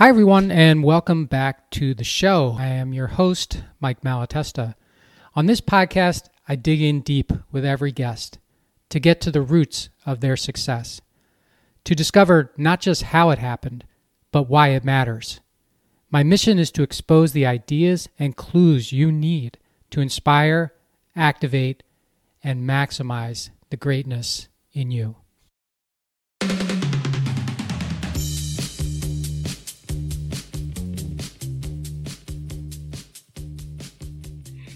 Hi, everyone, and welcome back to the show. I am your host, Mike Malatesta. On this podcast, I dig in deep with every guest to get to the roots of their success, to discover not just how it happened, but why it matters. My mission is to expose the ideas and clues you need to inspire, activate, and maximize the greatness in you.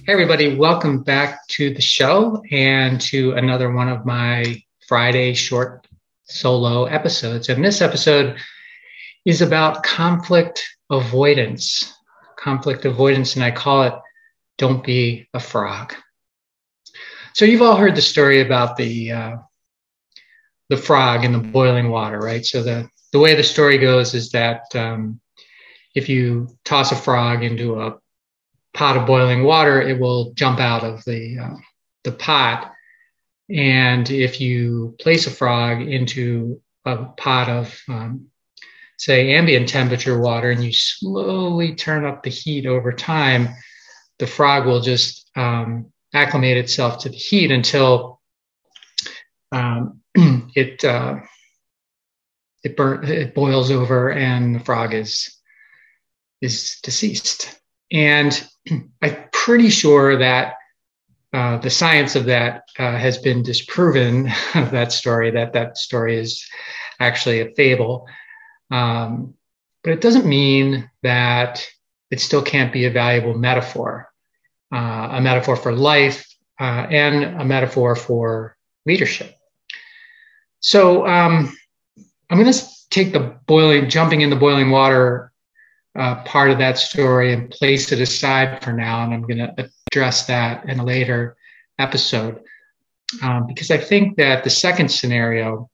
Hey, everybody, welcome back to the show and to another one of my Friday short solo episodes. And this episode is about conflict avoidance. Conflict avoidance, and I call it Don't Be a Frog. So, you've all heard the story about the, uh, the frog in the boiling water, right? So, the, the way the story goes is that um, if you toss a frog into a pot of boiling water, it will jump out of the uh, the pot. And if you place a frog into a pot of, um, say, ambient temperature water, and you slowly turn up the heat over time, the frog will just um, acclimate itself to the heat until um, it uh, it burn it boils over and the frog is is deceased. And I'm pretty sure that uh, the science of that uh, has been disproven of that story, that that story is actually a fable. Um, but it doesn't mean that it still can't be a valuable metaphor, uh, a metaphor for life uh, and a metaphor for leadership. So um, I'm going to take the boiling, jumping in the boiling water uh, part of that story and place it aside for now. And I'm going to address that in a later episode um, because I think that the second scenario,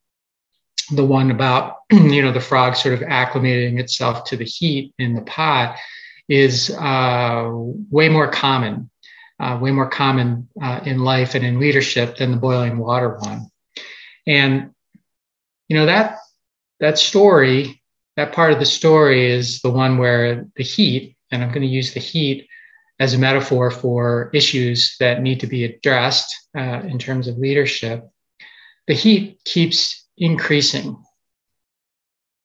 the one about you know the frog sort of acclimating itself to the heat in the pot, is uh, way more common, uh, way more common uh, in life and in leadership than the boiling water one. And you know that that story that part of the story is the one where the heat, and I'm going to use the heat as a metaphor for issues that need to be addressed uh, in terms of leadership, the heat keeps increasing.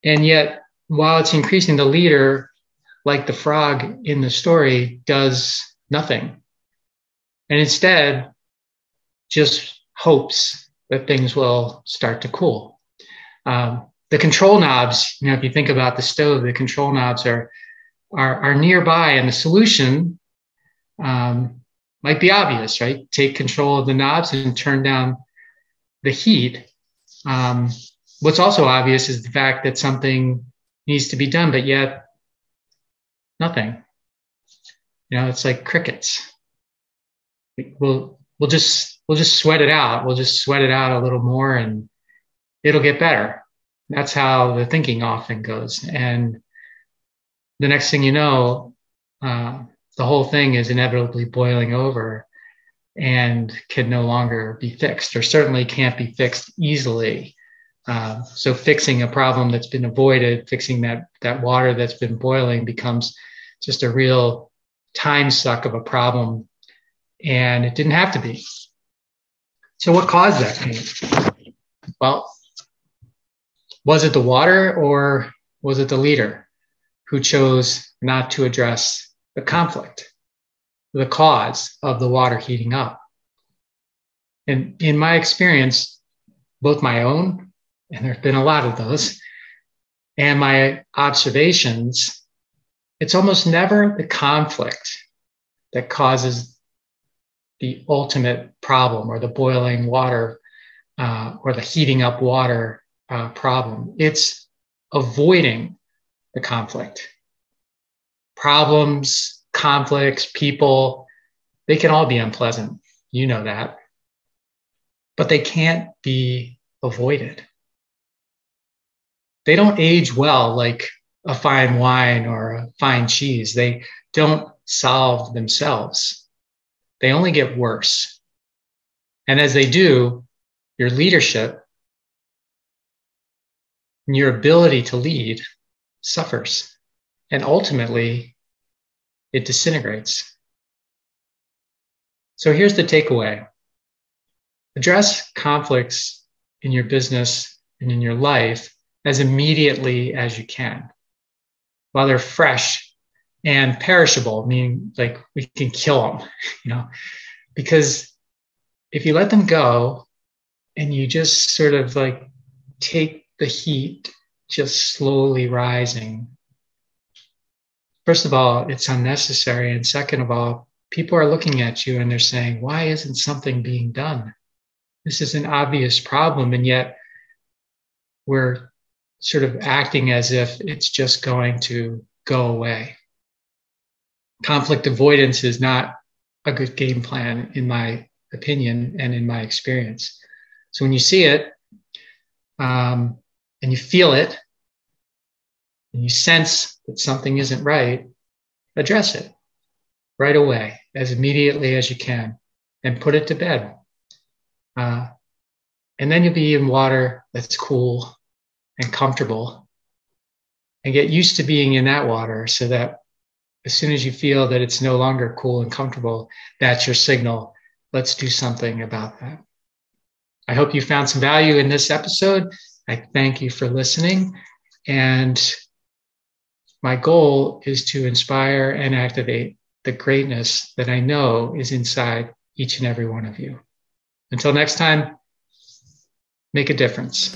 And yet, while it's increasing, the leader, like the frog in the story, does nothing. And instead, just hopes that things will start to cool. Um, the control knobs, you know, if you think about the stove, the control knobs are are, are nearby, and the solution um, might be obvious, right? Take control of the knobs and turn down the heat. Um, what's also obvious is the fact that something needs to be done, but yet nothing. You know, it's like crickets. We'll we'll just we'll just sweat it out. We'll just sweat it out a little more, and it'll get better that's how the thinking often goes. And the next thing you know, uh, the whole thing is inevitably boiling over and can no longer be fixed, or certainly can't be fixed easily. Uh, so fixing a problem that's been avoided, fixing that that water that's been boiling becomes just a real time suck of a problem, and it didn't have to be. So what caused that pain? Well, was it the water or was it the leader who chose not to address the conflict, the cause of the water heating up? And in my experience, both my own, and there have been a lot of those, and my observations, it's almost never the conflict that causes the ultimate problem or the boiling water uh, or the heating up water uh, problem. It's avoiding the conflict. Problems, conflicts, people, they can all be unpleasant. You know that. But they can't be avoided. They don't age well like a fine wine or a fine cheese. They don't solve themselves. They only get worse. And as they do, your leadership and your ability to lead suffers. and ultimately it disintegrates. So here's the takeaway address conflicts in your business and in your life as immediately as you can while they're fresh and perishable, meaning like we can kill them, you know, because if you let them go and you just sort of like take the heat just slowly rising, first of all, it's unnecessary. And second of all, people are looking at you and they're saying, why isn't something being done? This is an obvious problem. And yet we're sort of acting as if it's just going to go away. Conflict avoidance is not a good game plan, in my opinion and in my experience. So when you see it um, and you feel it, and you sense that something isn't right, address it right away, as immediately as you can, and put it to bed. Uh, and then you'll be in water that's cool and comfortable and get used to being in that water so that as soon as you feel that it's no longer cool and comfortable, that's your signal. Let's do something about that. I hope you found some value in this episode. I thank you for listening. And my goal is to inspire and activate the greatness that I know is inside each and every one of you. Until next time, make a difference.